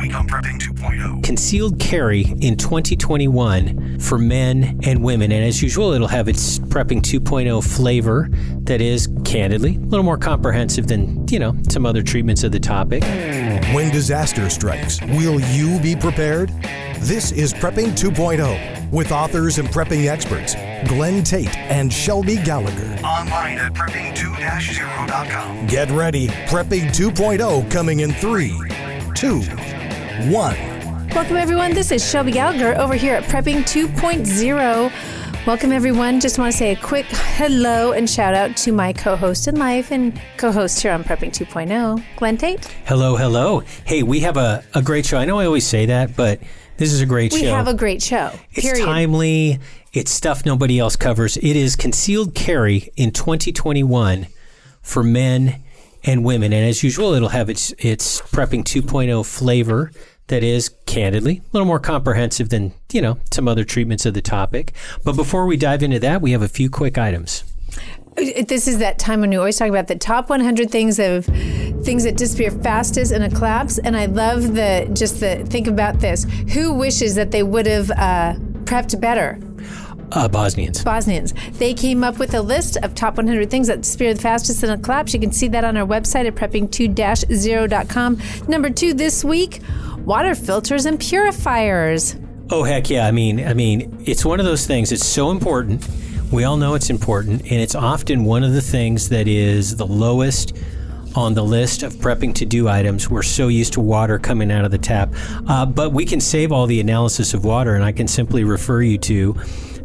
week Prepping 2.0. Concealed carry in 2021 for men and women. And as usual, it'll have its Prepping 2.0 flavor that is, candidly, a little more comprehensive than, you know, some other treatments of the topic. When disaster strikes, will you be prepared? This is Prepping 2.0 with authors and prepping experts Glenn Tate and Shelby Gallagher. Online at prepping2-0.com. Get ready. Prepping 2.0 coming in 3, 2, 1. Welcome, everyone. This is Shelby Gallagher over here at Prepping 2.0. Welcome, everyone. Just want to say a quick hello and shout out to my co host in life and co host here on Prepping 2.0, Glenn Tate. Hello, hello. Hey, we have a, a great show. I know I always say that, but this is a great We show. We have a great show. It's Period. timely. It's stuff nobody else covers. It is concealed carry in 2021 for men and women. And as usual, it'll have its its prepping 2.0 flavor that is candidly a little more comprehensive than, you know, some other treatments of the topic. But before we dive into that, we have a few quick items. This is that time when we always talk about the top 100 things of things that disappear fastest in a collapse. And I love the just the think about this. Who wishes that they would have uh, prepped better? Uh, Bosnians. Bosnians. They came up with a list of top 100 things that disappear the fastest in a collapse. You can see that on our website at prepping2-0.com. Number two this week, water filters and purifiers. Oh heck yeah! I mean, I mean, it's one of those things. It's so important. We all know it's important, and it's often one of the things that is the lowest on the list of prepping to do items. We're so used to water coming out of the tap, uh, but we can save all the analysis of water, and I can simply refer you to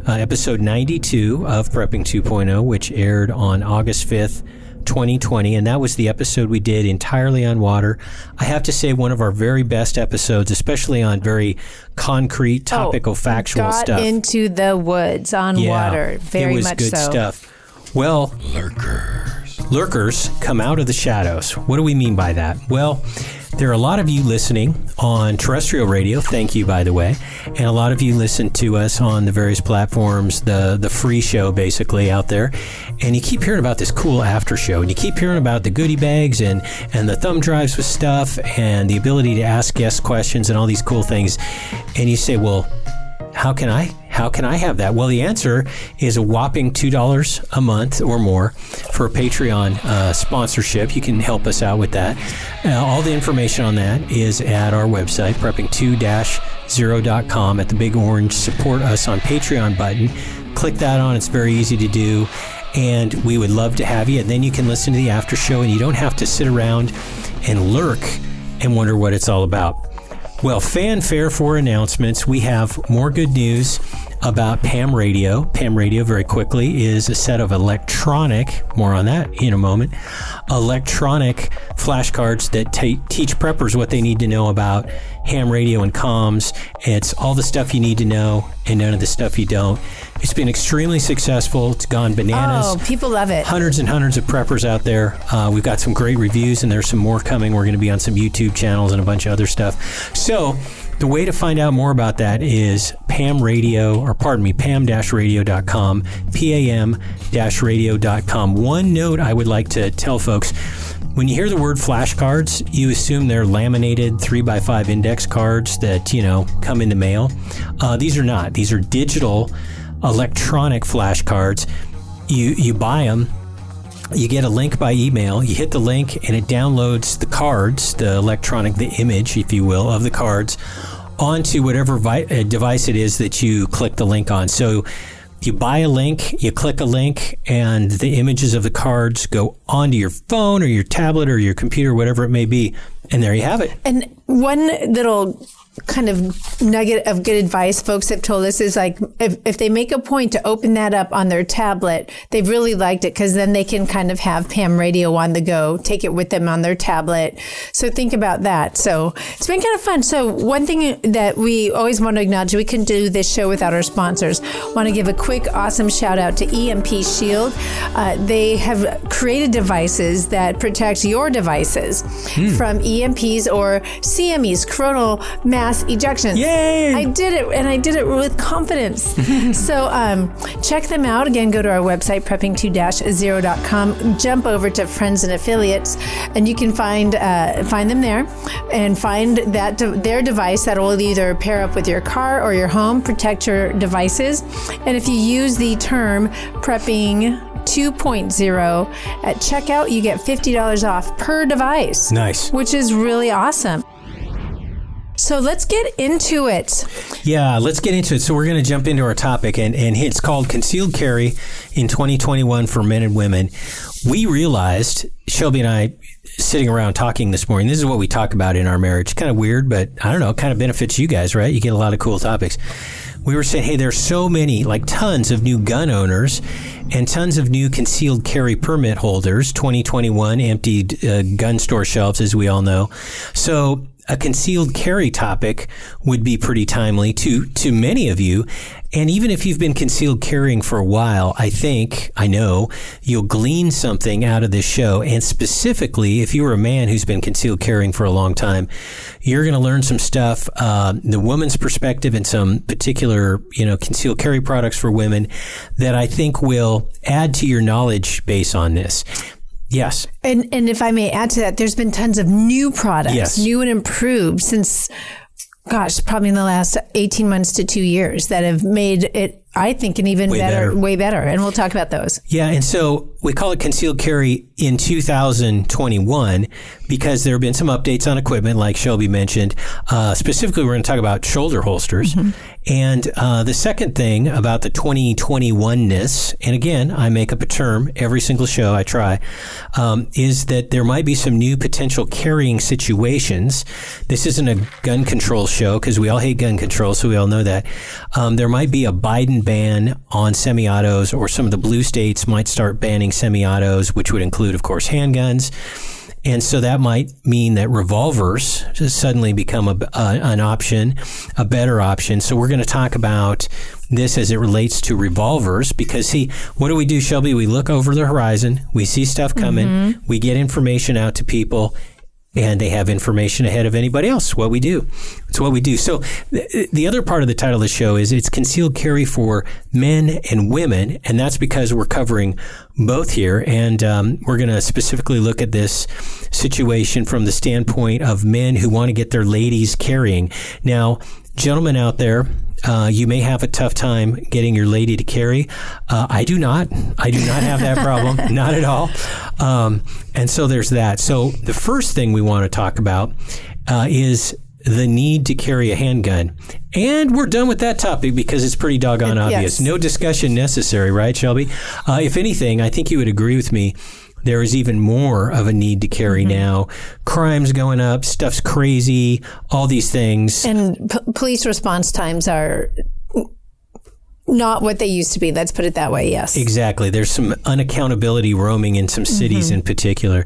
uh, episode 92 of Prepping 2.0, which aired on August 5th. 2020, and that was the episode we did entirely on water. I have to say, one of our very best episodes, especially on very concrete, topical, Oh, factual got stuff. into the woods on Yeah, water. Very it was much good so. stuff. Well, lurkers. Lurkers come out of the shadows. What do we mean by that? Well, there are a lot of you listening on terrestrial radio. Thank you, by the way, and a lot of you listen to us on the various platforms, the the free show basically out there, and you keep hearing about this cool after show, and you keep hearing about the goodie bags and and the thumb drives with stuff, and the ability to ask guest questions and all these cool things, and you say, well how can I how can I have that? Well, the answer is a whopping two dollars a month or more for a Patreon uh, sponsorship. You can help us out with that. Uh, all the information on that is at our website, prepping2-0.com at the big orange support us on Patreon button. Click that on. It's very easy to do. And we would love to have you. And then you can listen to the after show and you don't have to sit around and lurk and wonder what it's all about. Well, fanfare for announcements. We have more good news about Pam Radio. Pam Radio, very quickly, is a set of electronic, more on that in a moment, electronic flashcards that ta teach preppers what they need to know about ham radio and comms. It's all the stuff you need to know and none of the stuff you don't. It's been extremely successful. It's gone bananas Oh, people love it. hundreds and hundreds of preppers out there. Uh, we've got some great reviews, and there's some more coming. We're going to be on some YouTube channels and a bunch of other stuff. So, the way to find out more about that is Pam Radio, or pardon me, pam-radio.com, pam-radio.com. One note I would like to tell folks. When you hear the word flashcards, you assume they're laminated three by five index cards that you know come in the mail. Uh, these are not. These are digital, electronic flashcards. You you buy them you get a link by email you hit the link and it downloads the cards the electronic the image if you will of the cards onto whatever vi- uh, device it is that you click the link on so you buy a link you click a link and the images of the cards go onto your phone or your tablet or your computer whatever it may be and there you have it. And one little kind of nugget of good advice folks have told us is like if, if they make a point to open that up on their tablet, they've really liked it because then they can kind of have Pam radio on the go, take it with them on their tablet. So think about that. So it's been kind of fun. So one thing that we always want to acknowledge, we couldn't do this show without our sponsors. Want to give a quick, awesome shout out to EMP Shield. Uh, they have created devices that protect your devices from EMPs or CMEs, coronal mass mass ejections. Yay! I did it, and I did it with confidence. so um, check them out. Again, go to our website, prepping2-0.com. Jump over to Friends and Affiliates, and you can find uh, find them there, and find that de- their device that will either pair up with your car or your home, protect your devices. And if you use the term prepping 2.0 at checkout, you get $50 off per device. Nice. Which is really awesome. So let's get into it. Yeah, let's get into it. So we're going to jump into our topic, and, and it's called Concealed Carry in 2021 for Men and Women. We realized, Shelby and I, sitting around talking this morning, this is what we talk about in our marriage. Kind of weird, but I don't know, kind of benefits you guys, right? You get a lot of cool topics. We were saying, hey, there's so many, like tons of new gun owners and tons of new concealed carry permit holders, 2021 emptied uh, gun store shelves, as we all know. So a concealed carry topic would be pretty timely to to many of you. And even if you've been concealed carrying for a while, I think, I know, you'll glean something out of this show. And specifically, if you're a man who's been concealed carrying for a long time, you're going to learn some stuff, uh, the woman's perspective and some particular, you know, concealed carry products for women that I think will add to your knowledge base on this. Yes. And and if I may add to that, there's been tons of new products, Yes. new and improved since gosh, probably in the last 18 months to 2 years that have made it I think an even Way better, better. way better. And we'll talk about those. Yeah, and so we call it concealed carry in 2021 because there have been some updates on equipment, like Shelby mentioned. Uh, specifically, we're going to talk about shoulder holsters. And uh, the second thing about the 2021ness, and again, I make up a term every single show I try, um, is that there might be some new potential carrying situations. This isn't a gun control show because we all hate gun control, so we all know that. Um, there might be a Biden ban on semi autos, or some of the blue states might start banning semi autos, which would include, of course, handguns. And so that might mean that revolvers just suddenly become a, an option, a better option. So we're going to talk about this as it relates to revolvers because see, what do we do, Shelby? We look over the horizon, we see stuff coming, mm-hmm. we get information out to people, and they have information ahead of anybody else. What we do. It's what we do. So th- the other part of the title of the show is it's concealed carry for men and women, and that's because we're covering both here, and um, we're going to specifically look at this situation from the standpoint of men who want to get their ladies carrying. Now, gentlemen out there. Uh, you may have a tough time getting your lady to carry. Uh, I do not. I do not have that problem. not at all. Um, and so there's that. So the first thing we want to talk about uh, is the need to carry a handgun. And we're done with that topic because it's pretty doggone Yes. obvious. No discussion necessary, right, Shelby? Uh, if anything, I think you would agree with me. There is even more of a need to carry mm-hmm. now. Crime's going up, stuff's crazy, all these things. And p- police response times are not what they used to be. Let's put it that way. Yes. Exactly. There's some unaccountability roaming in some cities in particular.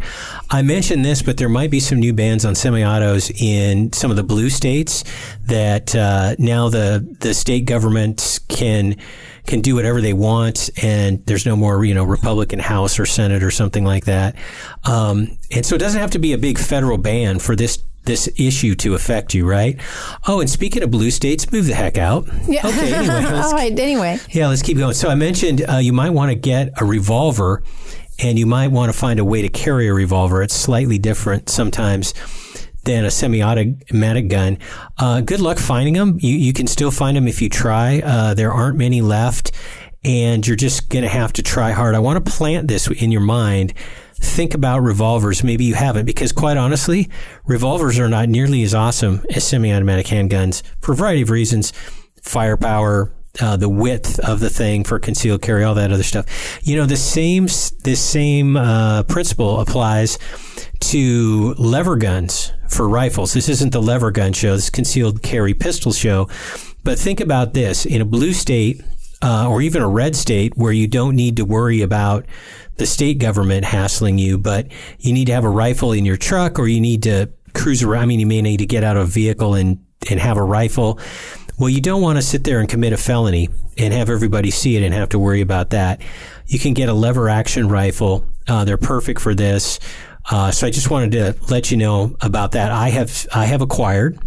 I mentioned this, but there might be some new bans on semi-autos in some of the blue states that uh, now the the state governments can can do whatever they want, and there's no more you know Republican House or Senate or something like that. Um, and so it doesn't have to be a big federal ban for this. This issue to affect you, right? Oh, and speaking of blue states, move the heck out. Yeah. Okay, anyway, All right. Anyway. yeah, let's keep going. So I mentioned uh, you might want to get a revolver, and you might want to find a way to carry a revolver. It's slightly different sometimes than a semi-automatic gun. Uh, good luck finding them. You you can still find them if you try. Uh, there aren't many left, and you're just going to have to try hard. I want to plant this in your mind. Think about revolvers. Maybe you haven't, because quite honestly, revolvers are not nearly as awesome as semi-automatic handguns for a variety of reasons. Firepower, uh, the width of the thing for concealed carry, all that other stuff. You know, the same this same uh, principle applies to lever guns for rifles. This isn't the lever gun show. This is concealed carry pistol show. But think about this: in a blue state uh, or even a red state where you don't need to worry about the state government hassling you, but you need to have a rifle in your truck or you need to cruise around. I mean, you may need to get out of a vehicle and and have a rifle. Well, you don't want to sit there and commit a felony and have everybody see it and have to worry about that. You can get a lever action rifle. Uh, they're perfect for this. Uh, so I just wanted to let you know about that. I have I have acquired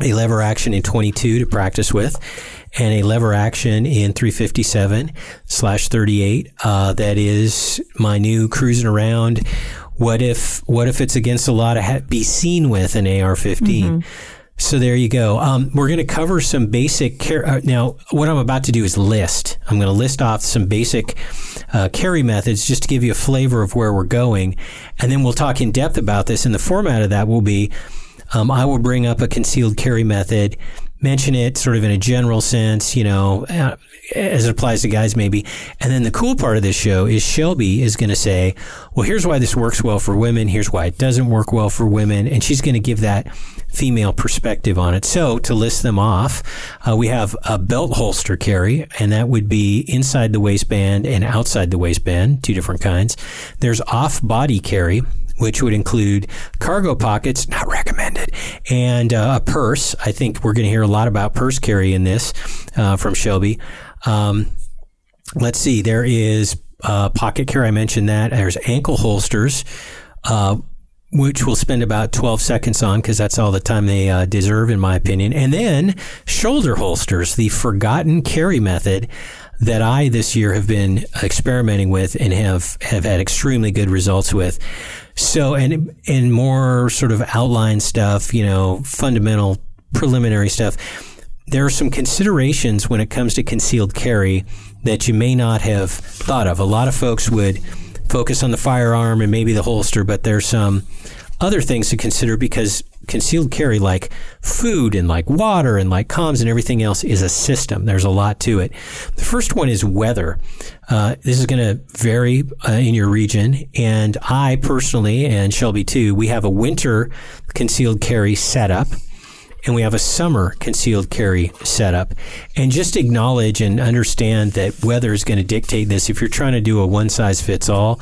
a lever action in 22 to practice with, and a lever action in 357 slash 38. Uh, that is my new cruising around. What if what if it's against a lot of ha- be seen with an AR-15? So there you go. Um, we're going to cover some basic car- uh, now. What I'm about to do is list. I'm going to list off some basic uh, carry methods just to give you a flavor of where we're going, and then we'll talk in depth about this. And the format of that will be um, I will bring up a concealed carry method, mention it sort of in a general sense, you know, uh, as it applies to guys maybe. And then the cool part of this show is Shelby is going to say, well, here's why this works well for women. Here's why it doesn't work well for women. And she's going to give that female perspective on it. So to list them off, uh, we have a belt holster carry, and that would be inside the waistband and outside the waistband, two different kinds. There's off body carry, which would include cargo pockets, not recommended, and uh, a purse. I think we're going to hear a lot about purse carry in this uh, from Shelby. Um, let's see, there is uh, pocket carry. I mentioned that. There's ankle holsters. Uh, which we'll spend about 12 seconds on because that's all the time they uh, deserve, in my opinion. And then shoulder holsters, the forgotten carry method that I this year have been experimenting with and have, have had extremely good results with. So, and, and more sort of outline stuff, you know, fundamental preliminary stuff. There are some considerations when it comes to concealed carry that you may not have thought of. A lot of folks would focus on the firearm and maybe the holster, but there's some other things to consider because concealed carry, like food and like water and like comms and everything else, is a system. There's a lot to it. The first one is weather. Uh, this is going to vary uh, in your region. And I personally, and Shelby too, we have a winter concealed carry setup and we have a summer concealed carry setup. And just acknowledge and understand that weather is going to dictate this. If you're trying to do a one size fits all,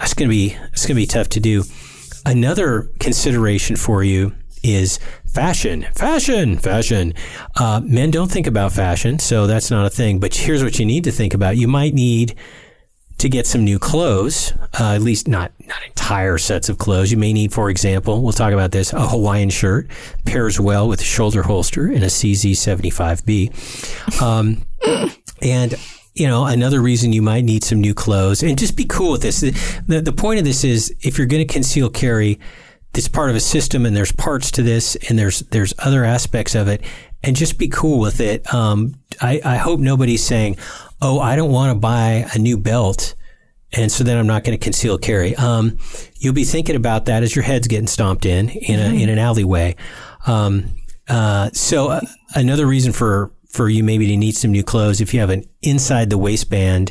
it's going to be it's going to be tough to do. Another consideration for you is fashion, fashion, fashion. Uh, men don't think about fashion, so that's not a thing. But here's what you need to think about: you might need to get some new clothes, uh, at least not not entire sets of clothes. You may need, for example, we'll talk about this, a Hawaiian shirt pairs well with a shoulder holster and a CZ75B. Um, and you know, another reason you might need some new clothes and just be cool with this. The, the point of this is if you're going to conceal carry, it's part of a system and there's parts to this and there's, there's other aspects of it and just be cool with it. Um, I, I hope nobody's saying, Oh, I don't want to buy a new belt. And so then I'm not going to conceal carry. Um, you'll be thinking about that as your head's getting stomped in, in a, in an alleyway. Um, uh, so uh, another reason for, for you maybe to need some new clothes. If you have an inside the waistband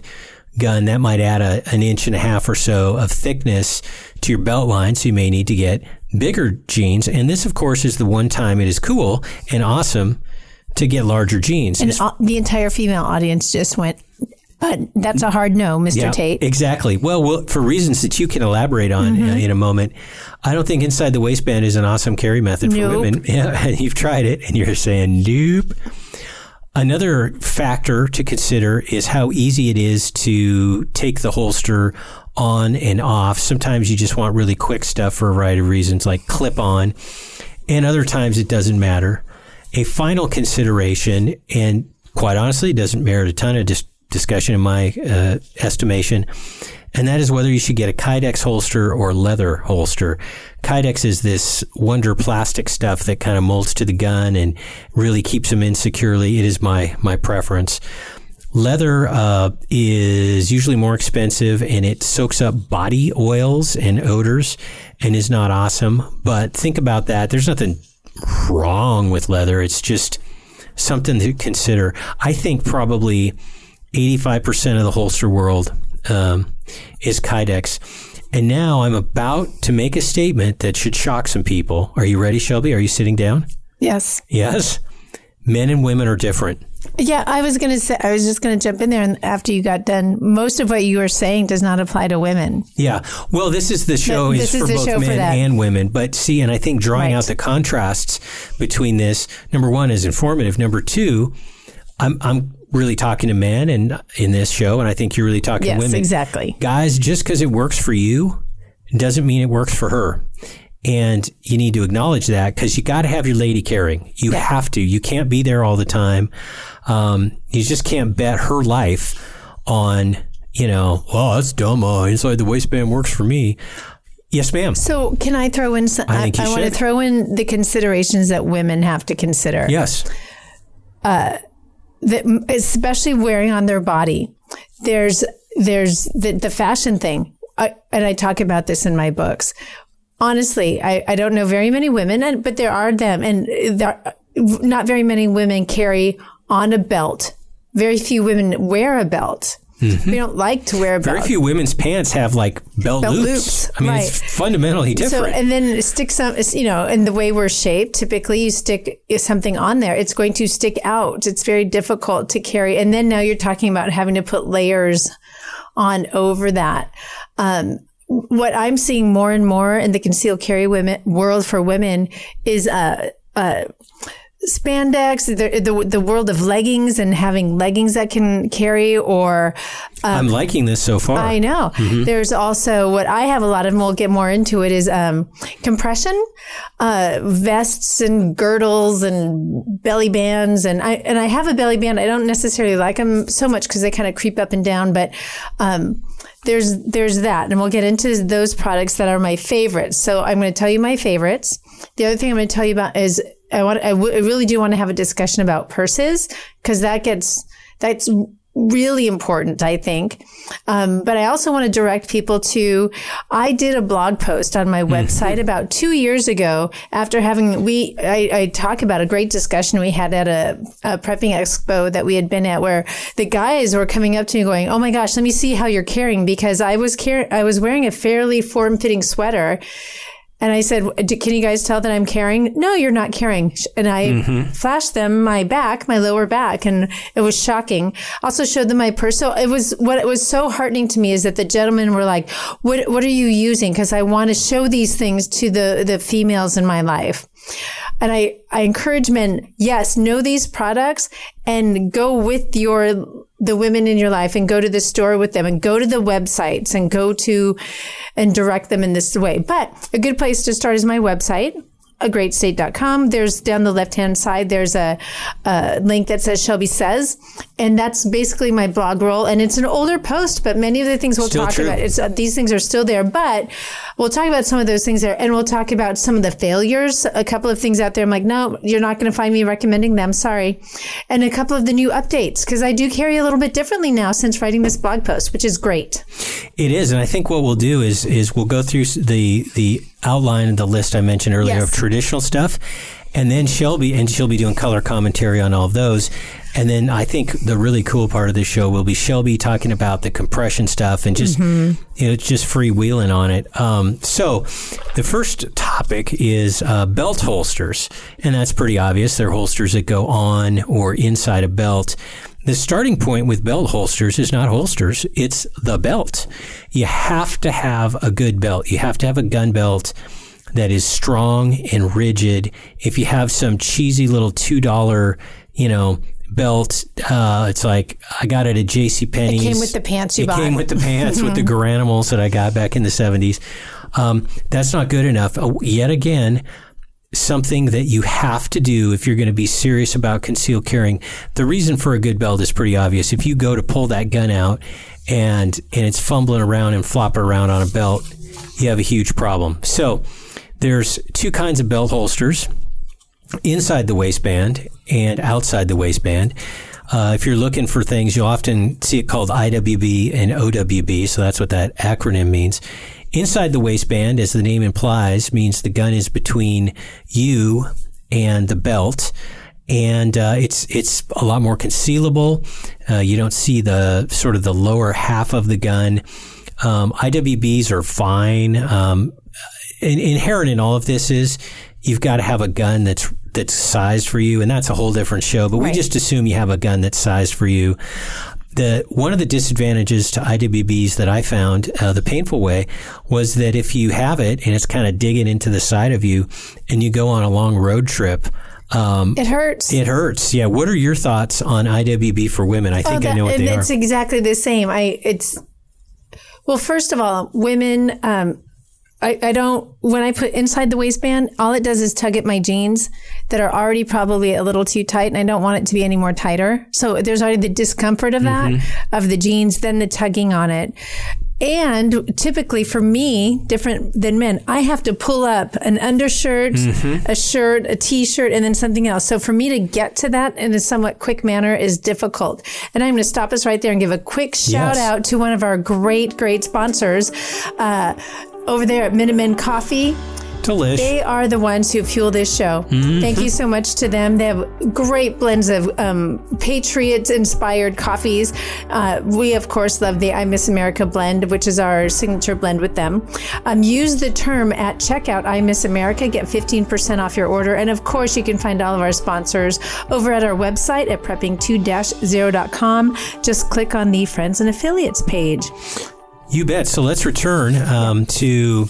gun, that might add a, an inch and a half or so of thickness to your belt line. So you may need to get bigger jeans. And this, of course, is the one time it is cool and awesome to get larger jeans. And all, the entire female audience just went, but that's a hard no, Mr. Tate. Exactly. Well, well, for reasons that you can elaborate on Mm-hmm. uh, in a moment, I don't think inside the waistband is an awesome carry method for Nope. women. Yeah, and you've tried it, and you're saying nope. Another factor to consider is how easy it is to take the holster on and off. Sometimes you just want really quick stuff for a variety of reasons, like clip on, and other times it doesn't matter. A final consideration, and quite honestly, it doesn't merit a ton of dis- discussion in my uh, estimation, and that is whether you should get a Kydex holster or leather holster. Kydex is this wonder plastic stuff that kind of molds to the gun and really keeps them in securely. It is my my preference. Leather uh, is usually more expensive and it soaks up body oils and odors and is not awesome. But think about that. There's nothing wrong with leather. It's just something to consider. I think probably 85% of the holster world um, is Kydex. And now I'm about to make a statement that should shock some people. Are you ready, Shelby? Are you sitting down? Yes. Yes. Men and women are different. Yeah, I was going to say, I was just going to jump in there. And after you got done, most of what you were saying does not apply to women. Yeah. Well, this is the show This is is for both for men that. and women. But see, and I think drawing Right. out the contrasts between this, number one, is informative. Number two, I'm I'm really talking to men and in this show, and I think you're really talking Yes, to women. exactly. Guys, just because it works for you doesn't mean it works for her. And you need to acknowledge that because you got to have your lady caring. You have to. You can't be there all the time. Um, you just can't bet her life on, you know, well, that's dumb. Uh, inside the waistband works for me. Yes, ma'am. So, can I throw in? Some, I I, I want to throw in the considerations that women have to consider. Yes. That especially wearing on their body. There's there's the, the fashion thing, I, and I talk about this in my books. Honestly, I, I don't know very many women, and, but there are them, and there, not very many women carry on a belt. Very few women wear a belt. We don't like to wear belt. Mm-hmm. Very few women's pants have like belt, Belt loops. loops, I mean, right. it's fundamentally different. So, and then stick some, you know, in the way we're shaped, typically you stick something on there. It's going to stick out. It's very difficult to carry. And then now you're talking about having to put layers on over that. Um, what I'm seeing more and more in the concealed carry women world for women is, uh, uh, spandex, the, the, the world of leggings and having leggings that can carry or, I'm liking this so far. I know. There's also what I have a lot of, and we'll get more into it, is um, compression, uh, vests and girdles and belly bands. And I, and I have a belly band. I don't necessarily like them so much because they kind of creep up and down, but, um, there's, there's that. And we'll get into those products that are my favorites. So I'm going to tell you my favorites. The other thing I'm going to tell you about is I want, I, w- I really do want to have a discussion about purses because that gets, that's really important, I think. Um, but I also want to direct people to, I did a blog post on my website about two years ago after having, we, I, I talk about a great discussion we had at a, a prepping expo that we had been at where the guys were coming up to me going, Oh my gosh, let me see how you're carrying because I was car- I was wearing a fairly form fitting sweater. And I said, "Can you guys tell that I'm carrying?" No, you're not carrying. And I mm-hmm. flashed them my back, my lower back, and it was shocking. Also showed them my purse. So it was what it was so heartening to me is that the gentlemen were like, "What What are you using?" Because I want to show these things to the the females in my life. And I, I encourage men, yes, know these products and go with your, the women in your life and go to the store with them and go to the websites and go to and direct them in this way. But a good place to start is my website. agreatstate.com. There's down the left hand side, there's a, a link that says Shelby Says. And that's basically my blog roll. And it's an older post, but many of the things we'll Still talk true. about, it's, uh, these things are still there. But we'll talk about some of those things there. And we'll talk about some of the failures. A couple of things out there. I'm like, no, you're not going to find me recommending them. Sorry. And a couple of the new updates, because I do carry a little bit differently now since writing this blog post, which is great. It is, and I think what we'll do is is we'll go through the the outline the list I mentioned earlier Yes. of traditional stuff, and then Shelby and she'll be doing color commentary on all of those. And then I think the really cool part of this show will be Shelby talking about the compression stuff and just you know just freewheeling on it. Um, so the first topic is uh, belt holsters, and that's pretty obvious. They're holsters that go on or inside a belt. The starting point with belt holsters is not holsters, it's the belt. You have to have a good belt. You have to have a gun belt that is strong and rigid. If you have some cheesy little $2, you know, belt, uh, it's like I got it at J.C. Penney's. It came with the pants you it bought. came with the pants with the Garanimals that I got back in the 70s. Um, that's not good enough. Uh, yet again, something that you have to do if you're going to be serious about concealed carrying. The reason for a good belt is pretty obvious. If you go to pull that gun out and and it's fumbling around and flopping around on a belt, you have a huge problem. So there's two kinds of belt holsters inside the waistband and outside the waistband. Uh, if you're looking for things, you'll often see it called IWB and OWB. So that's what that acronym means. Inside the waistband, as the name implies, means the gun is between you and the belt. And uh, it's it's a lot more concealable. Uh, you don't see the sort of the lower half of the gun. Um, IWBs are fine. Um, in, inherent in all of this is you've got to have a gun that's that's sized for you, and that's a whole different show. But we just assume you have a gun that's sized for you. The one of the disadvantages to IWBs that I found uh, the painful way was that if you have it and it's kind of digging into the side of you, and you go on a long road trip. Um, It hurts. it hurts. Yeah. What are your thoughts on IWB for women? I think I that- know what they are. it's exactly the same. I it's well, first of all, women. Um, I, I don't when I put inside the waistband, all it does is tug at my jeans that are already probably a little too tight and I don't want it to be any more tighter. So there's already the discomfort of that, of the jeans, then the tugging on it. And typically for me, different than men, I have to pull up an undershirt, a shirt, a t-shirt, and then something else. So for me to get to that in a somewhat quick manner is difficult. And I'm going to stop us right there and give a quick shout Yes. out to one of our great, great sponsors, uh, over there at Minutemen Coffee. Delish. They are the ones who fuel this show. Thank you so much to them. They have great blends of um, Patriot inspired coffees. Uh, we, of course, love the I Miss America blend, which is our signature blend with them. Um, use the term at checkout I Miss America, get 15% off your order. And of course, you can find all of our sponsors over at our website at prepping2-0.com. Just click on the Friends and Affiliates page. You bet. So let's return um, to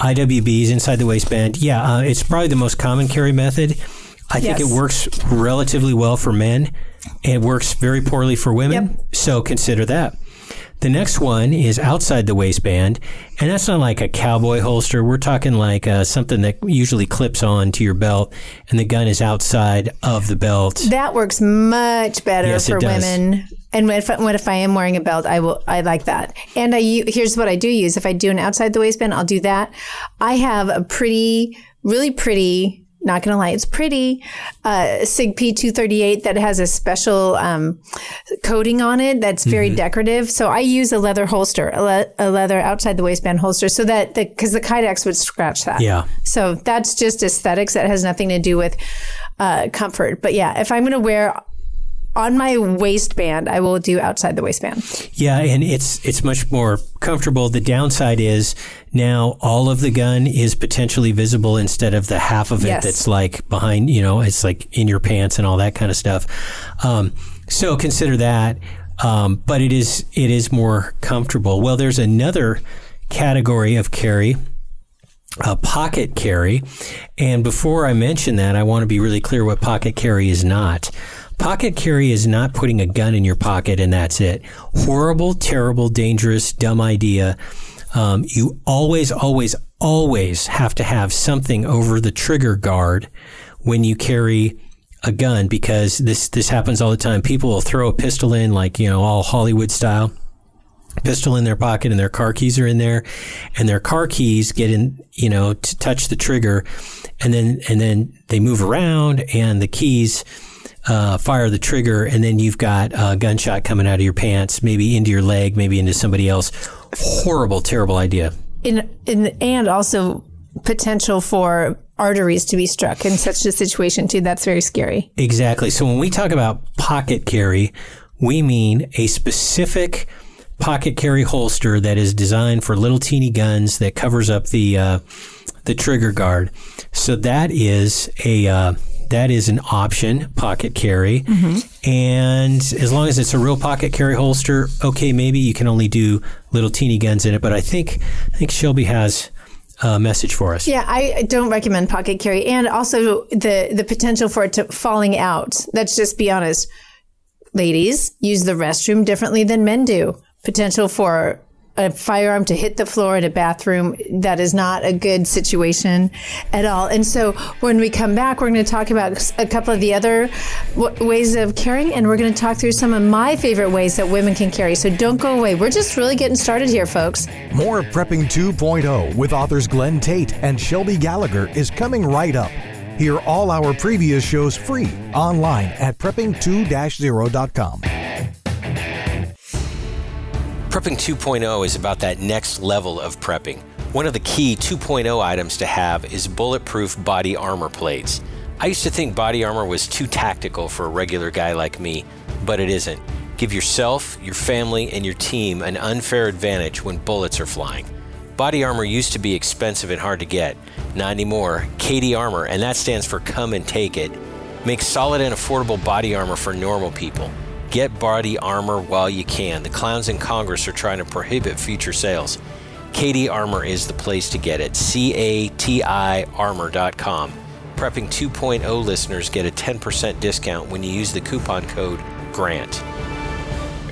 IWBs inside the waistband. Yeah, uh, it's probably the most common carry method. I think Yes. it works relatively well for men. It works very poorly for women. Yep. So consider that. The next one is outside the waistband, and that's not like a cowboy holster. We're talking like uh, something that usually clips on to your belt, and the gun is outside of the belt. That works much better Yes, it for does. women. And what if, what if I am wearing a belt? I will. I like that. And I here's what I do use. If I do an outside the waistband, I'll do that. I have a pretty, really pretty. Not gonna lie, it's pretty. Uh, Sig P two thirty eight that has a special um, coating on it that's very Mm-hmm. decorative. So I use a leather holster, a, le- a leather outside the waistband holster, so that the because the Kydex would scratch that. Yeah. So that's just aesthetics. That has nothing to do with uh, comfort. But yeah, if I'm going to wear on my waistband, I will do outside the waistband. Yeah, and it's it's much more comfortable. The downside is now all of the gun is potentially visible instead of the half of it Yes. that's like behind. You know, it's like in your pants and all that kind of stuff. Um, so consider that. Um, but it is it is more comfortable. Well, there's another category of carry a pocket carry. And before I mention that, I want to be really clear what pocket carry is not. Pocket carry is not putting a gun in your pocket and that's it. Horrible, terrible, dangerous, dumb idea. Um, you always, always, always have to have something over the trigger guard when you carry a gun because this this happens all the time. People will throw a pistol in like you know all Hollywood style pistol in their pocket and their car keys are in there and their car keys get in you know to touch the trigger and then and then they move around and the keys uh, fire the trigger and then you've got a gunshot coming out of your pants maybe into your leg maybe into somebody else horrible terrible idea In, in, and also potential for arteries to be struck in such a situation too. That's very scary. Exactly. So when we talk about pocket carry, we mean a specific pocket carry holster that is designed for little teeny guns that covers up the uh, the trigger guard. So that is a uh, that is an option, pocket carry, and as long as it's a real pocket carry holster, okay, maybe you can only do little teeny guns in it. But I think I think Shelby has a message for us. Yeah, I don't recommend pocket carry, and also the the potential for it to falling out. Let's just be honest, ladies use the restroom differently than men do. Potential for a firearm to hit the floor in a bathroom that is not a good situation at all. And so when we come back, we're going to talk about a couple of the other w- ways of carrying, and we're going to talk through some of my favorite ways that women can carry. So don't go away. We're just really getting started here, folks. More Prepping 2.0 with authors Glenn Tate and Shelby Gallagher is coming right up. Hear all our previous shows free online at prepping2-0.com. Prepping 2.0 is about that next level of prepping. One of the key 2.0 items to have is bulletproof body armor plates. I used to think body armor was too tactical for a regular guy like me, but it isn't. Give yourself, your family, and your team an unfair advantage when bullets are flying. Body armor used to be expensive and hard to get. Not anymore. CATI Armor, and that stands for Come and Take It, makes solid and affordable body armor for normal people. Get body armor while you can. The clowns in Congress are trying to prohibit future sales. CATI Armor is the place to get it. C A T I armor.com. Prepping 2.0 listeners get a 10% discount when you use the coupon code GRANT.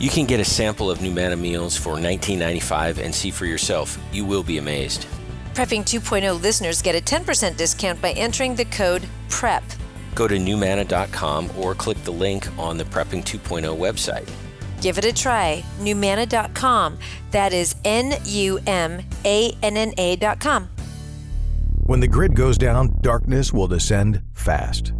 You can get a sample of Numanna meals for $19.95 and see for yourself. You will be amazed. Prepping 2.0 listeners get a 10% discount by entering the code PREP. Go to numanna.com or click the link on the Prepping 2.0 website. Give it a try. Numanna.com. That is N U M A N N A.com. When the grid goes down, darkness will descend fast.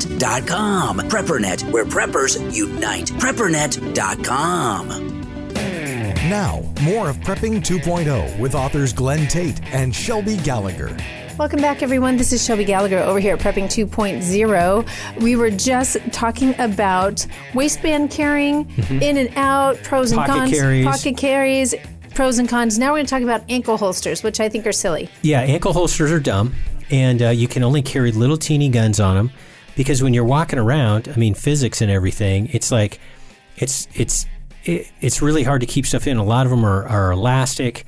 preppernet.com. PrepperNet, where preppers unite. Preppernet.com. Now, more of Prepping 2.0 with authors Glenn Tate and Shelby Gallagher. Welcome back, everyone. This is Shelby Gallagher over here at Prepping 2.0. We were just talking about waistband carrying, in and out, pros and Pocket cons, carries. pocket carries, pros and cons. Now we're going to talk about ankle holsters, which I think are silly. Yeah, ankle holsters are dumb, and uh, you can only carry little teeny guns on them because when you're walking around, I mean, physics and everything, it's like it's it's it, it's really hard to keep stuff in. A lot of them are, are elastic.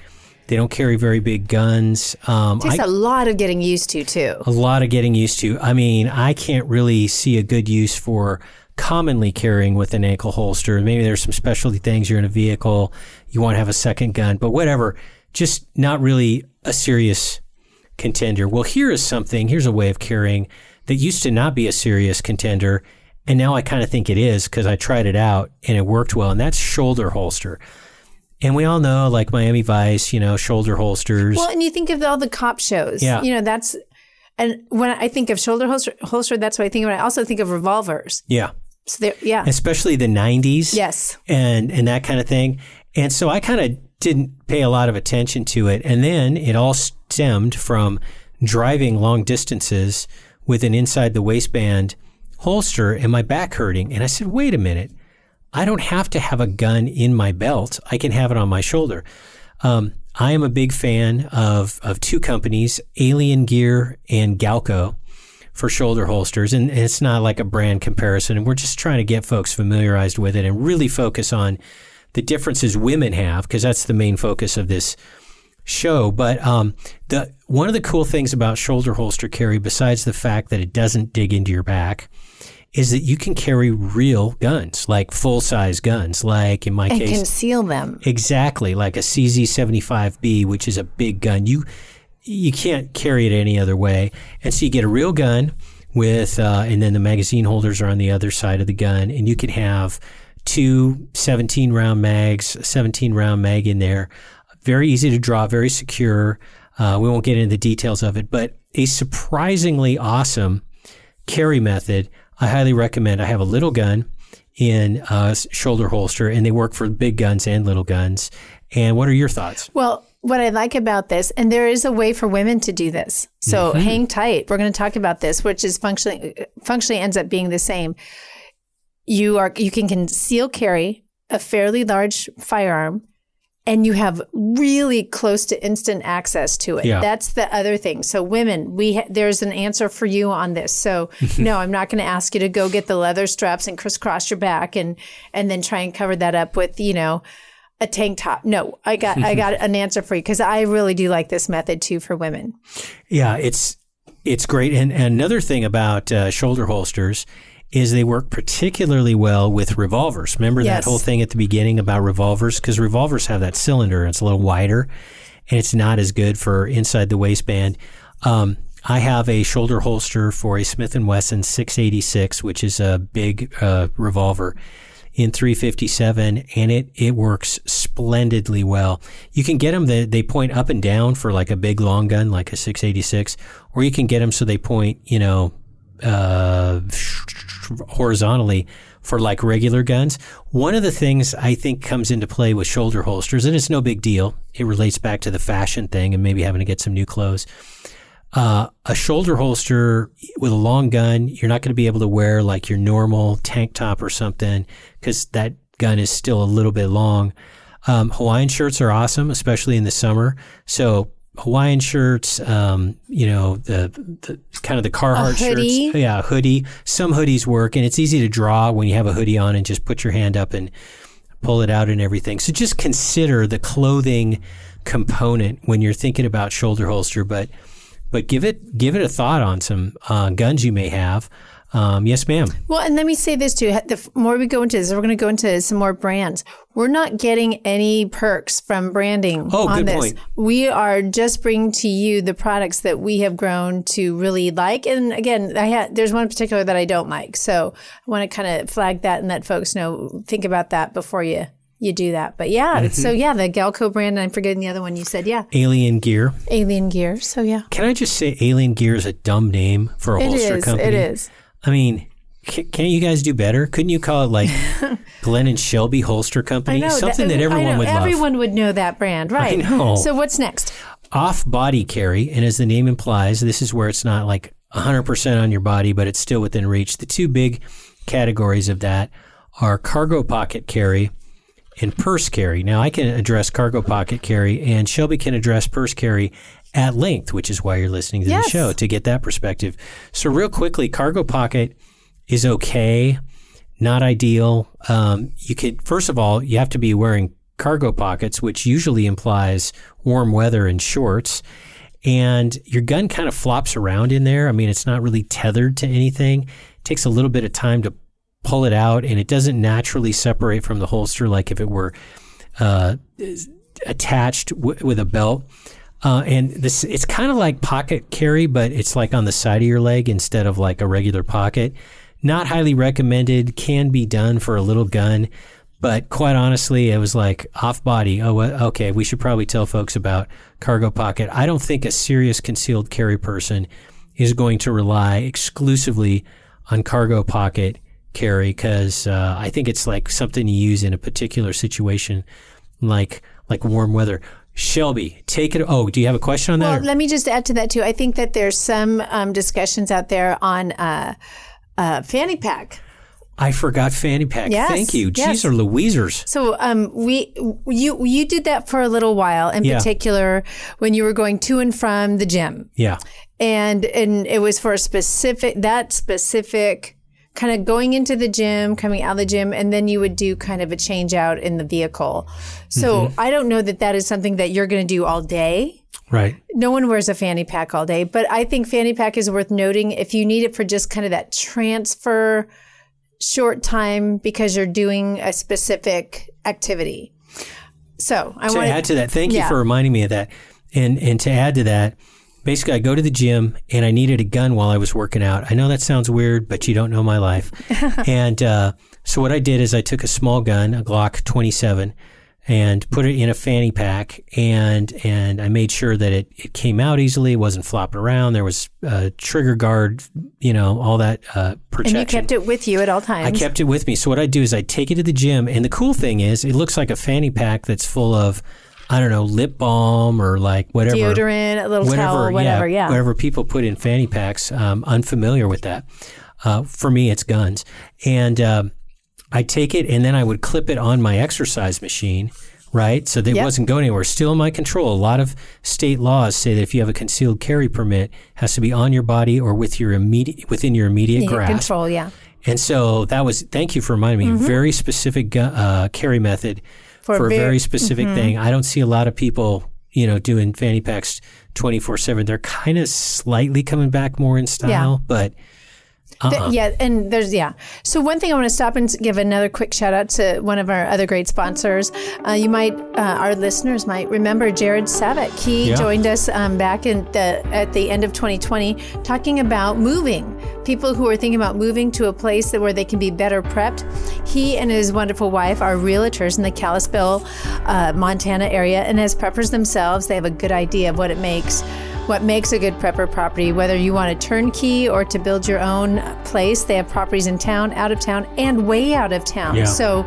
They don't carry very big guns. Um, Takes I- a lot of getting used to, too. a lot of getting used to. I mean, I can't really see a good use for commonly carrying with an ankle holster. Maybe there's some specialty things. You're in a vehicle, you want to have a second gun, but whatever. Just not really a serious contender. Well, here is something. Here's a way of carrying that used to not be a serious contender. And now I kind of think it is because I tried it out and it worked well. And that's shoulder holster. And we all know, like Miami Vice, you know, shoulder holsters. Well, and you think of all the cop shows. Yeah. You know, that's, and when I think of shoulder holster, holster that's what I think of. I also think of revolvers. yeah. So, yeah. Especially the 90s. Yes. and and that kind of thing. And so I kind of didn't pay a lot of attention to it. And then it all stemmed from driving long distances with an inside the waistband holster and my back hurting. And I said, wait a minute. I don't have to have a gun in my belt. I can have it on my shoulder. Um, I am a big fan of, of two companies, Alien Gear and Galco for shoulder holsters. And it's not like a brand comparison. And we're just trying to get folks familiarized with it and really focus on the differences women have, because that's the main focus of this show. But um, the one of the cool things about shoulder holster carry, besides the fact that it doesn't dig into your back, is that you can carry real guns, like full size guns, like in my and case, conceal them. Exactly, like a CZ75B, which is a big gun. You you can't carry it any other way, and so you get a real gun with, uh, and then the magazine holders are on the other side of the gun, and you can have two 17 round mags, 17 round mag in there. Very easy to draw, very secure. Uh, we won't get into the details of it, but a surprisingly awesome carry method. I highly recommend. I have a little gun in a shoulder holster, and they work for big guns and little guns. And what are your thoughts? Well, what I like about this, and there is a way for women to do this. So Mm-hmm. hang tight. We're going to talk about this, which is functionally functionally ends up being the same. You are you can conceal carry a fairly large firearm, and you have really close to instant access to it. Yeah. That's the other thing. So women, we ha- there's an answer for you on this. So no, I'm not going to ask you to go get the leather straps and crisscross your back and and then try and cover that up with you know a tank top. No, I got I got an answer for you because I really do like this method too for women. Yeah, it's it's great. And, and another thing about uh, shoulder holsters is they work particularly well with revolvers. Remember Yes. that whole thing at the beginning about revolvers? Because revolvers have that cylinder, it's a little wider, and it's not as good for inside the waistband. Um, I have a shoulder holster for a Smith and Wesson 686, which is a big uh, revolver in 357 and it it works splendidly well. You can get them that they point up and down for like a big long gun like a 686 or you can get them so they point, you know, uh, horizontally for like regular guns. One of the things I think comes into play with shoulder holsters and it's no big deal. It relates back to the fashion thing and maybe having to get some new clothes uh, a shoulder holster with a long gun, you're not going to be able to wear like your normal tank top or something because that gun is still a little bit long. Um, Hawaiian shirts are awesome, especially in the summer. So Hawaiian shirts, um, you know, the, the kind of the Carhartt shirts. Yeah, hoodie. Some hoodies work and it's easy to draw when you have a hoodie on and just put your hand up and pull it out and everything. So just consider the clothing component when you're thinking about shoulder holster, but but give it give it a thought on some uh, guns you may have. Um, yes, ma'am. Well, and let me say this too. The more we go into this, we're going to go into some more brands. We're not getting any perks from branding Oh, on good this. point. We are just bringing to you the products that we have grown to really like. And again, I ha- there's one in particular that I don't like, so I want to kind of flag that and let folks know. Think about that before you you do that. But yeah, Mm-hmm. so yeah, the Galco brand. I'm forgetting the other one you said. Yeah, Alien Gear. Alien Gear. So yeah, Can I just say Alien Gear is a dumb name for a it holster is. company? It is. I mean, c- can't you guys do better? Couldn't you call it like Glenn and Shelby Holster Company? Something that, I everyone know, would love. Everyone would know that brand, right? know. So what's next? off body carry, and as the name implies, this is where it's not like 100% on your body, but it's still within reach. The two big categories of that are cargo pocket carry and purse carry. Now, I can address cargo pocket carry, and Shelby can address purse carry at length, which is why you're listening to Yes. the show to get that perspective. So, real quickly, cargo pocket is okay, not ideal. Um, you could, first of all, you have to be wearing cargo pockets, which usually implies warm weather and shorts. And your gun kind of flops around in there. I mean, it's not really tethered to anything. It takes a little bit of time to pull it out, and it doesn't naturally separate from the holster like if it were uh, attached w- with a belt. Uh, and this, it's kind of like pocket carry, but it's like on the side of your leg instead of like a regular pocket. Not highly recommended. Can be done for a little gun, but quite honestly, it was like off body. Oh, okay. We should probably tell folks about cargo pocket. I don't think a serious concealed carry person is going to rely exclusively on cargo pocket carry because uh, I think it's like something you use in a particular situation, like like warm weather. Shelby, take it. Oh, do you have a question on Well, that? or- let me just add to that too. I think that there's some um, discussions out there on uh, uh, fanny pack. I forgot fanny pack. Yes, Thank you. yes. Jeez, or Louisers. So um, we you you did that for a little while, in Yeah. particular when you were going to and from the gym, Yeah. and and it was for a specific that specific kind of going into the gym, coming out of the gym, and then you would do kind of a change out in the vehicle. So Mm-hmm. I don't know that that is something that you're going to do all day. Right. No one wears a fanny pack all day, but I think fanny pack is worth noting if you need it for just kind of that transfer short time because you're doing a specific activity. So I want to add to that, thank Yeah. you for reminding me of that. And and to add to that, basically, I go to the gym and I needed a gun while I was working out. I know that sounds weird, but you don't know my life. and uh, so what I did is I took a small gun, a Glock 27, and put it in a fanny pack and and I made sure that it, it came out easily, it wasn't flopping around. There was a trigger guard, you know, all that uh, protection. And you kept it with you at all times. I kept it with me. So what I do is I take it to the gym, and the cool thing is it looks like a fanny pack that's full of. I don't know, lip balm or like whatever. Deodorant, a little whatever, towel, whatever, yeah. Whatever people put in fanny packs. Um, unfamiliar with that. Uh, for me, it's guns. And um, I take it and then I would clip it on my exercise machine, right? So that it Yep. wasn't going anywhere. Still in my control. A lot of state laws say that if you have a concealed carry permit, it has to be on your body or with your immediate within your immediate Yeah, grasp. control, yeah. And so that was, thank you for reminding me, very specific uh, carry method For for, a a ver- very specific mm-hmm. thing. I don't see a lot of people, you know, doing fanny packs 24 7. They're kind of slightly coming back more in style, but Uh-uh. yeah, and there's yeah. So one thing I want to stop and give another quick shout out to one of our other great sponsors. Uh, you might, uh, our listeners might remember Jared Savik. He Yeah. joined us um, back in the at the end of 2020, talking about moving. People who are thinking about moving to a place that where they can be better prepped. He and his wonderful wife are realtors in the Kalispell, uh, Montana area, and as preppers themselves, they have a good idea of what it makes what makes a good prepper property, whether you want a turnkey or to build your own place. They have properties in town, out of town, and way out of town. Yeah. So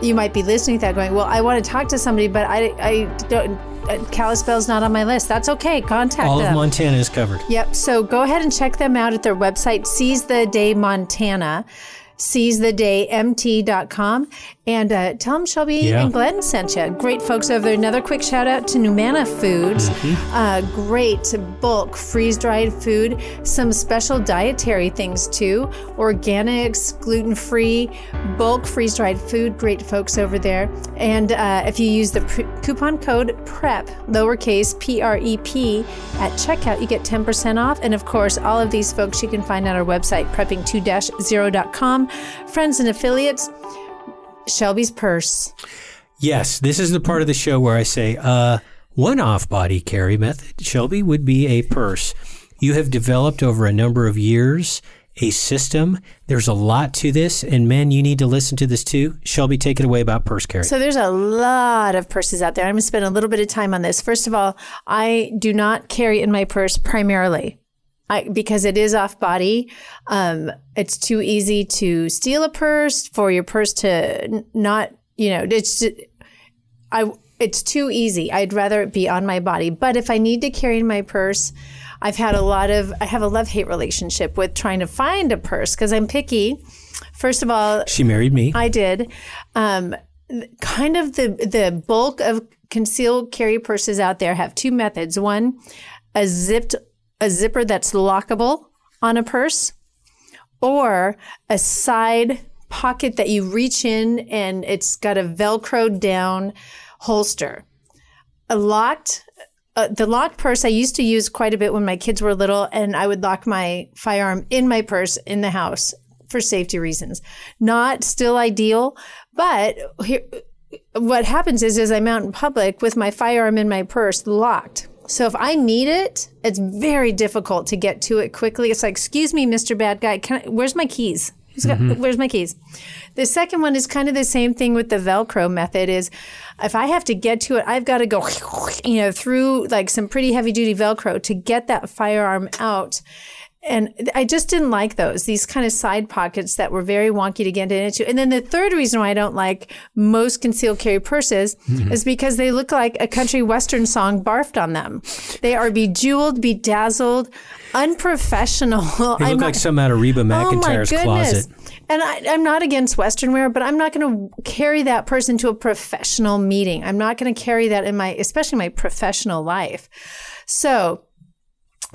you might be listening to that going, well, I want to talk to somebody, but I, I don't, uh, Kalispell's not on my list. That's okay. Contact all them. of Montana is covered. Yep. So go ahead and check them out at their website, Seize the Day Montana, seize the day seizetheDayMT.com, and uh, them Shelby Yeah. and Glenn sent you. Great folks over there. Another quick shout out to Numanna Foods. Uh, great bulk freeze dried food. Some special dietary things too. Organics, gluten free, bulk freeze dried food. Great folks over there. And uh, if you use the pre- coupon code PREP, lowercase P R E P, at checkout, you get 10% off. And of course, all of these folks you can find on our website, prepping2-0.com. Friends and affiliates, Shelby's Purse. Yes, this is the part of the show where I say, uh, one off body carry method, Shelby, would be a purse. You have developed over a number of years a system. There's a lot to this, and men, you need to listen to this too. Shelby, take it away about purse carry. So there's a lot of purses out there. I'm going to spend a little bit of time on this. First of all, I do not carry in my purse primarily. I, because it is off body, um, it's too easy to steal a purse for your purse to n- not, you know, it's I it's too easy. I'd rather it be on my body. But if I need to carry in my purse, I've had a lot of I have a love hate relationship with trying to find a purse because I'm picky. First of all, she married me. I did. Um, kind of the the bulk of concealed carry purses out there have two methods. One, a zipped a zipper that's lockable on a purse, or a side pocket that you reach in and it's got a velcroed down holster. A locked uh, the locked purse I used to use quite a bit when my kids were little, and I would lock my firearm in my purse in the house for safety reasons. Not still ideal, but here, what happens is, is I'm out in public with my firearm in my purse locked. So if I need it, it's very difficult to get to it quickly. It's like, excuse me, Mr. Bad Guy, can I, where's my keys? Who's got, mm-hmm. Where's my keys? The second one is kind of the same thing with the Velcro method. Is if I have to get to it, I've got to go, you know, through like some pretty heavy duty Velcro to get that firearm out. And I just didn't like those, these kind of side pockets that were very wonky to get into. And then the third reason why I don't like most concealed carry purses mm-hmm. is because they look like a country western song barfed on them. They are bejeweled, bedazzled, unprofessional. They I'm look not- like something out of Reba oh McEntire's closet. and I, I'm not against Western wear, but I'm not going to carry that person to a professional meeting. I'm not going to carry that in my, especially my professional life. So,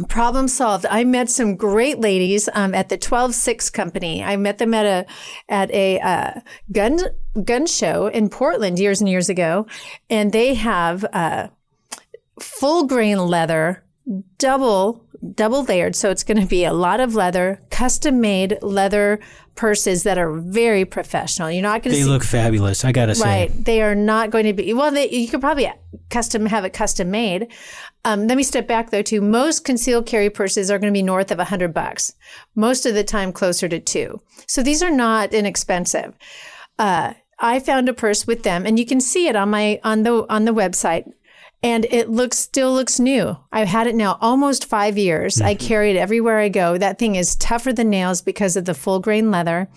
problem solved. I met some great ladies um, at the 12-6 company. I met them at a at a uh, gun gun show in Portland years and years ago, and they have uh, full grain leather, double double layered. So it's going to be a lot of leather, custom made leather purses that are very professional. You're not going to They see look fabulous. I gotta say. Right. They are not going to be, well, they, you could probably custom have it custom made. Um, let me step back though too. Most concealed carry purses are going to be north of a hundred bucks. Most of the time closer to two. So these are not inexpensive. Uh, I found a purse with them, and you can see it on my on the on the website. And it looks still looks new. I've had it now almost five years. I carry it everywhere I go. That thing is tougher than nails because of the full grain leather.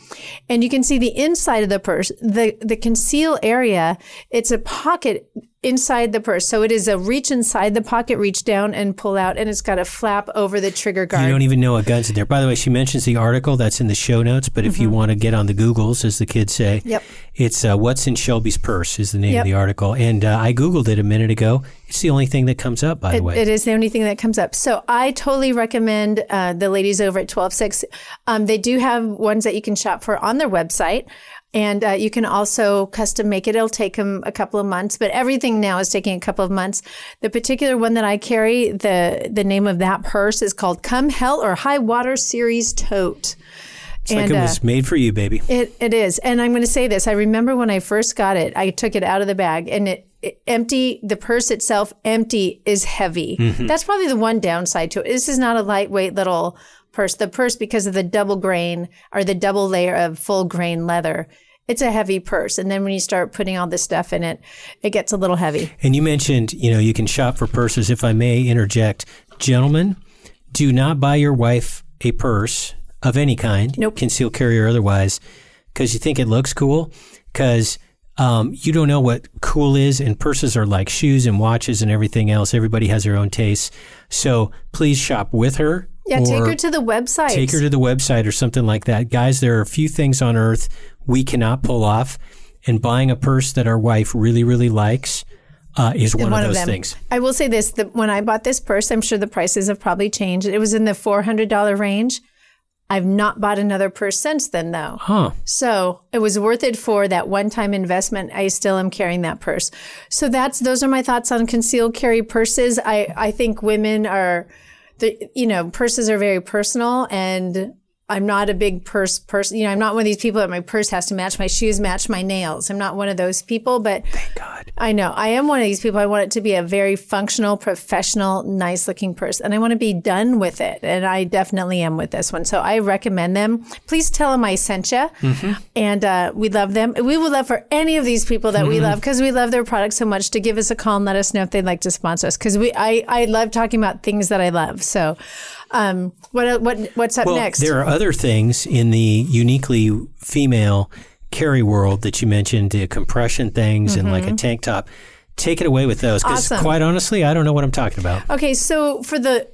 And you can see the inside of the purse, the the conceal area. It's a pocket inside the purse. So it is a reach inside the pocket, reach down and pull out, and it's got a flap over the trigger guard. You don't even know what gun's in there. By the way, she mentions the article that's in the show notes, but if you want to get on the Googles, as the kids say, Mm-hmm. Yep. it's uh, What's in Shelby's Purse is the name Yep. of the article. And uh, I Googled it a minute ago. It's the only thing that comes up, by the way. it is the only thing that comes up. So I totally recommend uh, the ladies over at 126. Um, they do have ones that you can shop for on their website. And uh, you can also custom make it. It'll take them a couple of months, but everything now is taking a couple of months. The particular one that I carry, the the name of that purse is called "Come Hell or High Water Series Tote." it's like it uh, was made for you, baby. It it is, and I'm going to say this. I remember when I first got it, I took it out of the bag, and it, it empty. The purse itself, empty, is heavy. That's probably the one downside to it. This is not a lightweight little purse. The purse, because of the double grain or the double layer of full grain leather, it's a heavy purse. And then when you start putting all this stuff in it, it gets a little heavy. And you mentioned, you know, you can shop for purses. If I may interject, gentlemen, do not buy your wife a purse of any kind, Nope. concealed carry or otherwise, because you think it looks cool. Because um, you don't know what cool is, and purses are like shoes and watches and everything else. Everybody has their own tastes. So please shop with her. Yeah, take her to the website. Take her to the website or something like that. Guys, there are a few things on earth we cannot pull off, and buying a purse that our wife really, really likes uh, is one, of those them. things. I will say this: that when I bought this purse, I'm sure the prices have probably changed. It was in the four hundred dollar range. I've not bought another purse since then, though. Huh. So it was worth it for that one time investment. I still am carrying that purse. So that's those are my thoughts on concealed carry purses. I I think women are, the you know purses are very personal and. I'm not a big purse person. You know, I'm not one of these people that my purse has to match my shoes, match my nails. I'm not one of those people, but thank God. I know. I am one of these people. I want it to be a very functional, professional, nice looking purse. And I want to be done with it. And I definitely am with this one. So I recommend them. Please tell them I sent you. And uh, we love them. We would love for any of these people that we love because we love their products so much to give us a call and let us know if they'd like to sponsor us. Because we, I, I love talking about things that I love. So, um, what, what, what's up Well, next? there are other things in the uniquely female carry world that you mentioned, the compression things and like a tank top. Take it away with those because, Mm-hmm. Awesome. quite honestly, I don't know what I'm talking about. Okay, so for the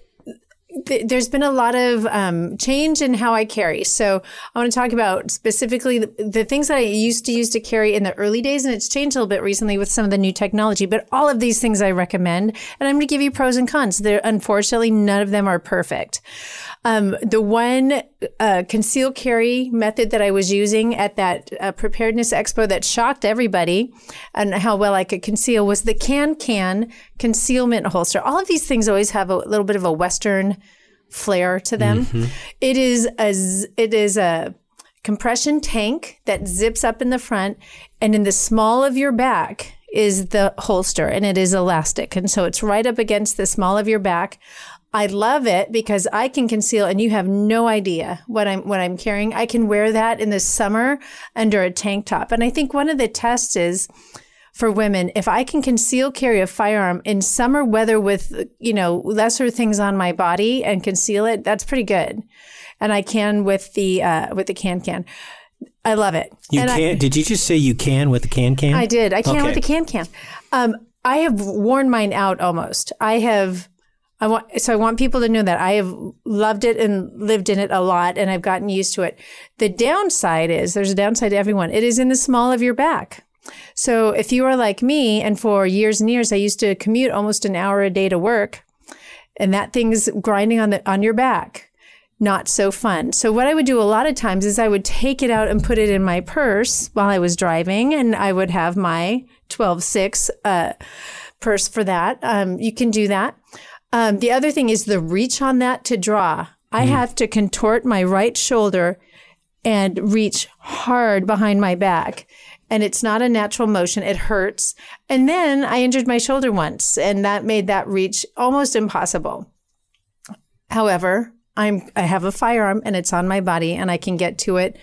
th- there's been a lot of um, change in how I carry. So I want to talk about specifically the, the things that I used to use to carry in the early days, and it's changed a little bit recently with some of the new technology. But all of these things I recommend, and I'm going to give you pros and cons. There, unfortunately, none of them are perfect. Um, the one uh, conceal carry method that I was using at that uh, preparedness expo that shocked everybody and how well I could conceal was the can can concealment holster. All of these things always have a little bit of a Western flair to them. It is a it is a compression tank that zips up in the front, and in the small of your back is the holster, and it is elastic, and so it's right up against the small of your back. I love it because I can conceal and you have no idea what I'm what I'm carrying. I can wear that in the summer under a tank top. And I think one of the tests is for women, if I can conceal carry a firearm in summer weather with, you know, lesser things on my body and conceal it, that's pretty good. And I can with the uh, with the can can. I love it. You And can't. did you just say you can with the can can? I did. I can Okay. with the can can. Um, I have worn mine out almost. I have. I want so I want people to know that I have loved it and lived in it a lot, and I've gotten used to it. The downside is there's a downside to everyone. It is in the small of your back. So if you are like me, and for years and years I used to commute almost an hour a day to work, and that thing's grinding on the on your back not so fun. So what I would do a lot of times is I would take it out and put it in my purse while I was driving, and I would have my 12.6 uh, purse for that. Um, you can do that. Um, the other thing is the reach on that to draw. I have to contort my right shoulder and reach hard behind my back. And it's not a natural motion. It hurts. And then I injured my shoulder once, and that made that reach almost impossible. However, I'm I have a firearm and it's on my body and I can get to it.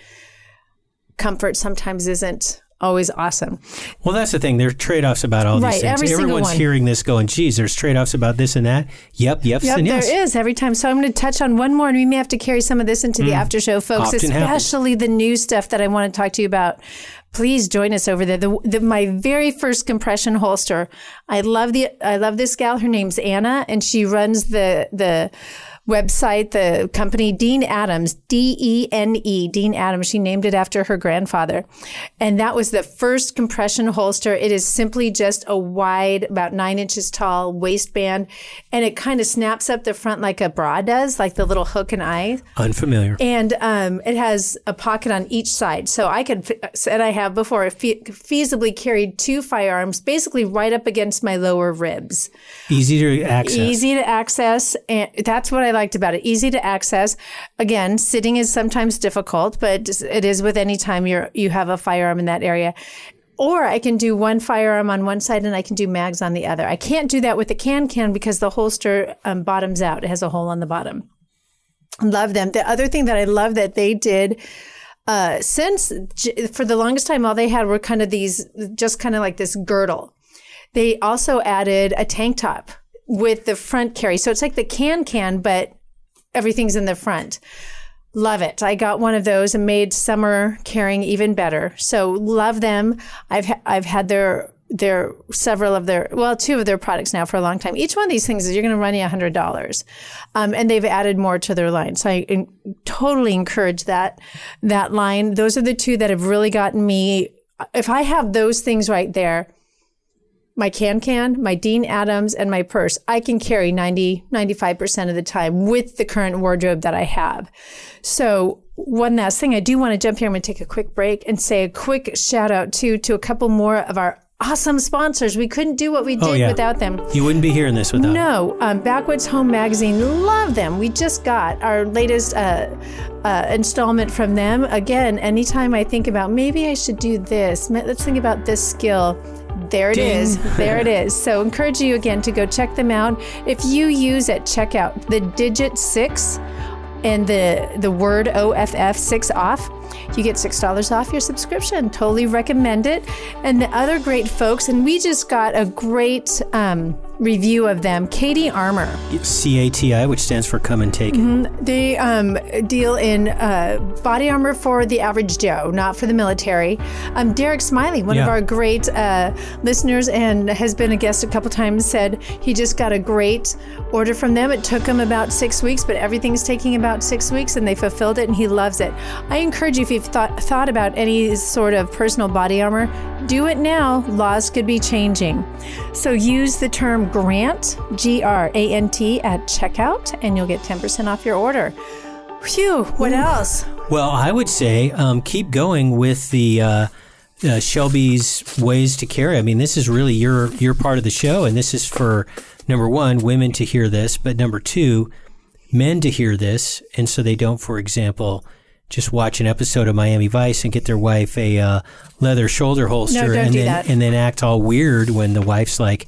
Comfort sometimes isn't always awesome. Well, that's the thing. There's trade offs about all these things. every Everyone's one. hearing this going, geez, there's trade offs about this and that. Yep, yeps, Yep, and yes. there is every time. So I'm going to touch on one more, and we may have to carry some of this into the mm. after show, folks. Often happens. especially the new stuff that I want to talk to you about. Please join us over there. The, the, my very first compression holster. I love the. I love this gal. Her name's Anna, and she runs the the website, the company Dene Adams, D E N E, Dene Adams. She named it after her grandfather. And that was the first compression holster. It is simply just a wide, about nine inches tall waistband, and it kind of snaps up the front like a bra does, like the little hook and eye. Unfamiliar. And um, it has a pocket on each side. So I could, and I have before, fe- feasibly carried two firearms basically right up against my lower ribs Easy to access. easy to access and that's what i liked about it easy to access again sitting is sometimes difficult but it is with any time you're you have a firearm in that area or I can do one firearm on one side and I can do mags on the other. I can't do that with the can can because the holster um, bottoms out. It has a hole on the bottom. Love them. The other thing that I love that they did uh, since for the longest time, all they had were kind of these, just kind of like this girdle. They also added a tank top with the front carry. So it's like the can can, but everything's in the front. Love it. I got one of those and made summer carrying even better. So love them. I've ha- I've had their their several of their well two of their products now for a long time. Each one of these things is you're going to run you a hundred dollars, um, and they've added more to their line. So I in- totally encourage that that line. Those are the two that have really gotten me. If I have those things right there, my can can, my Dene Adams, and my purse, I can carry 90, 95% of the time with the current wardrobe that I have. So one last thing, I do want to jump here. I'm going to take a quick break and say a quick shout out to, to a couple more of our awesome sponsors. We couldn't do what we did Oh, yeah. without them. You wouldn't be hearing this without. No, um, Backwoods Home Magazine, love them. We just got our latest uh, uh, installment from them. Again, anytime I think about maybe I should do this, let's think about this skill. There it Ding. is. There it is. So encourage you again to go check them out. If you use at checkout the digit six and the the word OFF six off, you get six dollars off your subscription. Totally recommend it. And the other great folks, and we just got a great um, review of them. CATI Armor. CATI, which stands for Come and Take It. They um, deal in uh, body armor for the average Joe, not for the military. Um, Derek Smiley, one of our great uh, listeners and has been a guest a couple times, said he just got a great order from them. It took him about six weeks, but everything's taking about six weeks, and they fulfilled it, and he loves it. I encourage you, if you've thought thought about any sort of personal body armor, do it now. Laws could be changing. So use the term grant, G R A N T, at checkout, and you'll get 10% off your order. Phew, what else? Well, I would say um, keep going with the uh, uh, Shelby's ways to carry. I mean, this is really your your part of the show, and this is for number one, women to hear this, but number two, men to hear this, and so they don't, for example, just watch an episode of Miami Vice and get their wife a uh, leather shoulder holster, don't and then and then act all weird when the wife's like.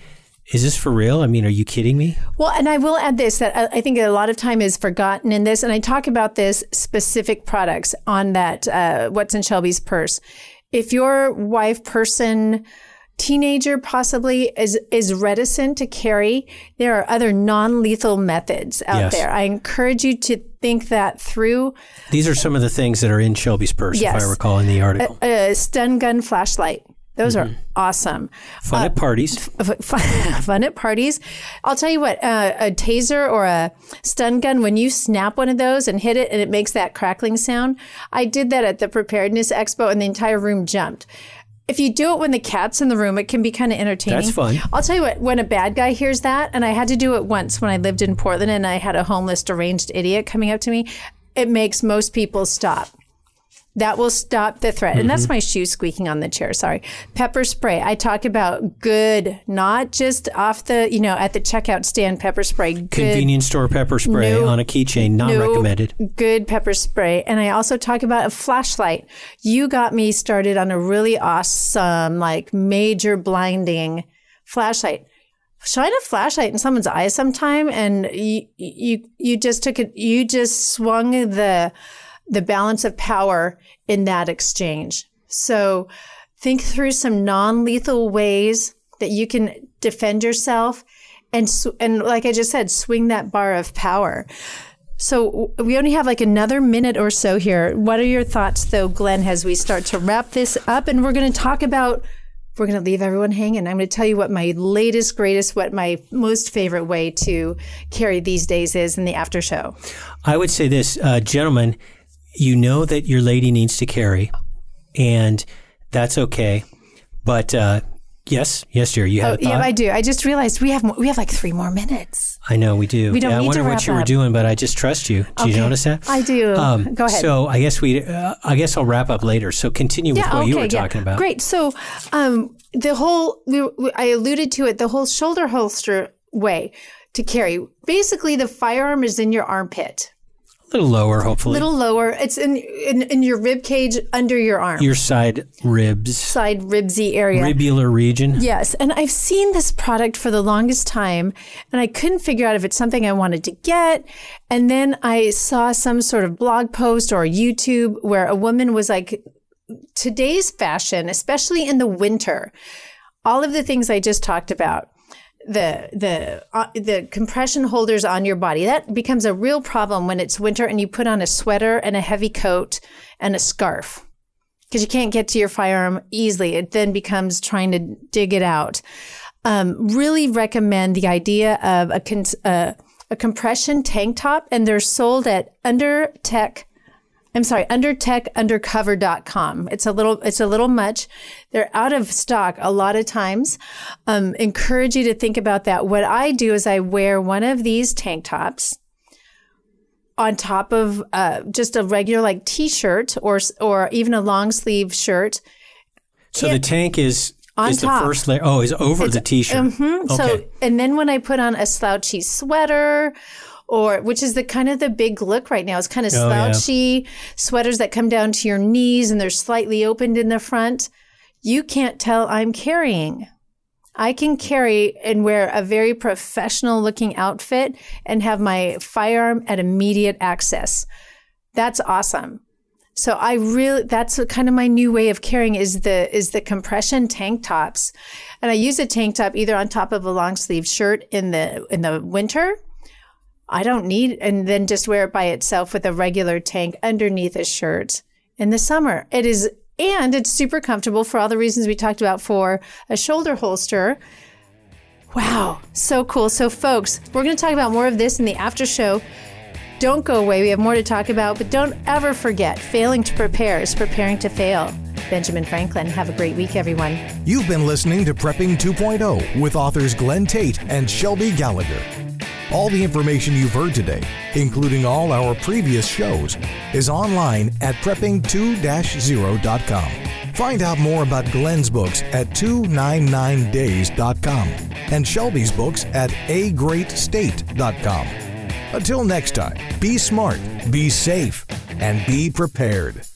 Is this for real? I mean, are you kidding me? Well, and I will add this that I think a lot of time is forgotten in this, and I talk about this specific products on that uh, what's in Shelby's purse. If your wife, person, teenager possibly is is reticent to carry, there are other non-lethal methods out Yes. there. I encourage you to think that through. These are some of the things that are in Shelby's purse, if Yes. I recall in the article. A stun gun flashlight. Those are awesome. Fun at parties. F- fun, fun at parties. I'll tell you what, uh, a taser or a stun gun, when you snap one of those and hit it and it makes that crackling sound, I did that at the preparedness expo and the entire room jumped. If you do it when the cat's in the room, it can be kind of entertaining. That's fun. I'll tell you what, when a bad guy hears that, and I had to do it once when I lived in Portland and I had a homeless deranged idiot coming up to me, it makes most people stop. That will stop the threat. And Mm-hmm. that's my shoe squeaking on the chair. Sorry. Pepper spray. I talk about good, not just off the, you know, at the checkout stand pepper spray. Good, Convenience store pepper spray No. on a keychain, not no recommended. Good pepper spray. And I also talk about a flashlight. You got me started on a really awesome, like major blinding flashlight. Shine a flashlight in someone's eye sometime and you you you just took it you just swung the the balance of power in that exchange. So think through some non-lethal ways that you can defend yourself and and like I just said swing that bar of power. So we only have like another minute or so here. What are your thoughts though, Glenn, as we start to wrap this up and we're going to talk about we're going to leave everyone hanging. I'm going to tell you what my latest, greatest, what my most favorite way to carry these days is in the after show. I would say this, uh, gentlemen, you know that your lady needs to carry, and that's okay. But uh, yes, yes, dear, you have. Oh, yeah. I do. I just realized we have mo- we have like three more minutes. I know we do. We don't yeah, I wonder what you were doing, but I just trust you. Do you notice that? I do. Go ahead. So I guess we. Uh, I guess I'll wrap up later. So continue with what you were talking about. Great. So, um, the whole we, we, I alluded to it. The whole shoulder holster way to carry. Basically, the firearm is in your armpit, A little lower, hopefully. A little lower. It's in in, in your rib cage under your arm, Your side ribs, side ribsy area. ribular region. Yes, and I've seen this product for the longest time, and I couldn't figure out if it's something I wanted to get. And then I saw some sort of blog post or YouTube where a woman was like, today's fashion, especially in the winter, all of the things I just talked about. The the uh, the compression holders on your body that becomes a real problem when it's winter and you put on a sweater and a heavy coat and a scarf because you can't get to your firearm easily. It then becomes trying to dig it out. Um, really recommend the idea of a, con- uh, a compression tank top, and they're sold at Undertech. I'm sorry, undertechundercover.com. It's a little, it's a little much. They're out of stock a lot of times. Um, encourage you to think about that. What I do is I wear one of these tank tops on top of uh, just a regular like t-shirt or or even a long sleeve shirt. So the tank is On is top. the first layer. Oh, is over the t-shirt. Mhm. So Okay. and then when I put on a slouchy sweater or which is the kind of the big look right now. It's kind of Oh, yeah. slouchy sweaters that come down to your knees and they're slightly opened in the front. You can't tell I'm carrying. I can carry and wear a very professional looking outfit and have my firearm at immediate access. That's awesome. So I really that's kind of my new way of carrying is the is the compression tank tops. And I use a tank top either on top of a long sleeve shirt in the in the winter. I don't need and then just wear it by itself with a regular tank underneath a shirt in the summer. It is and it's super comfortable for all the reasons we talked about for a shoulder holster. Wow, so cool. So folks, we're going to talk about more of this in the after show. Don't go away. We have more to talk about, but don't ever forget failing to prepare is preparing to fail. Benjamin Franklin, have a great week, everyone. You've been listening to Prepping 2.0 with authors Glenn Tate and Shelby Gallagher. All the information you've heard today, including all our previous shows, is online at prepping2-0.com. Find out more about Glenn's books at 299days.com and Shelby's books at agreatstate.com. Until next time, be smart, be safe, and be prepared.